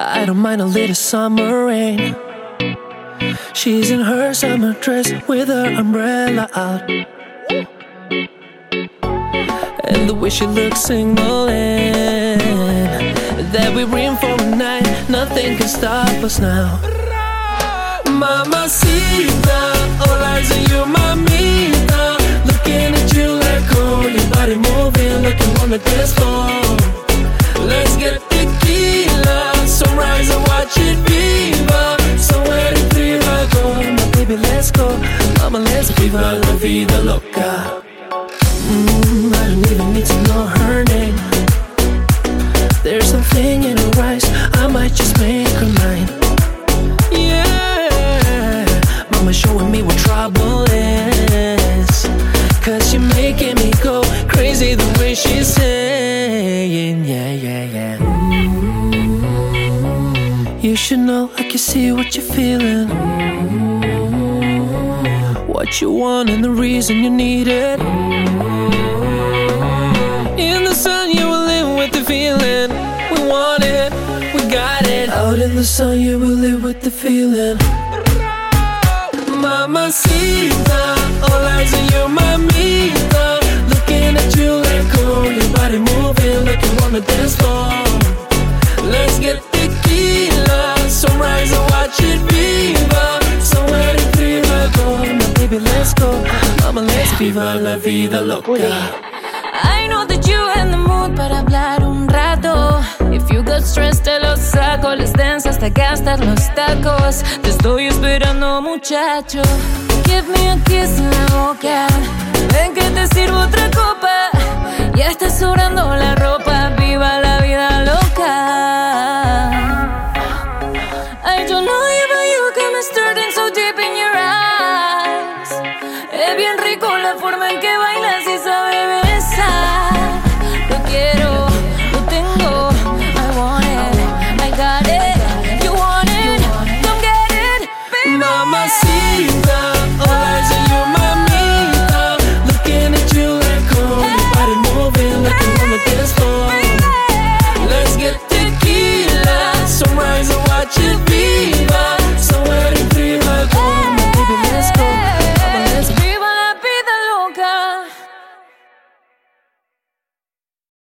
I don't mind a little summer rain. She's in her summer dress with her umbrella out. And the way she looks singling. That we're in for a night. Nothing can stop us now. Mama Mamacita All eyes on you, mamita Looking at you like oh body moving like you wanna dance floor let's go Mama, let's viva la vida loca. mm, I don't even need to know her name. There's something in her eyes I might just make her mine. Yeah Mama showing me what trouble is. Cause you're making me go crazy the way she's saying. Yeah, yeah, yeah. You should know I can see what you're feeling What you want and the reason you need it in the sun, you will live with the feeling. We want it, we got it. Out in the sun, you will live with the feeling. Mamacita, all eyes on you, mamita. Looking at you like oh, your body moving like you wanna dance. baby, let's go. Mama, let's viva la vida loca. I know that you in the mood para hablar un rato. If you got stress, te lo saco. Les dance hasta gastar los tacos. Te estoy esperando, muchacho. Give me a kiss en la boca. Ven que te sirvo otra copa. Ya está sobrando la ropa. Viva la vida loca. I don't know about you, got me. Es bien rico la forma en que bailas y sabes.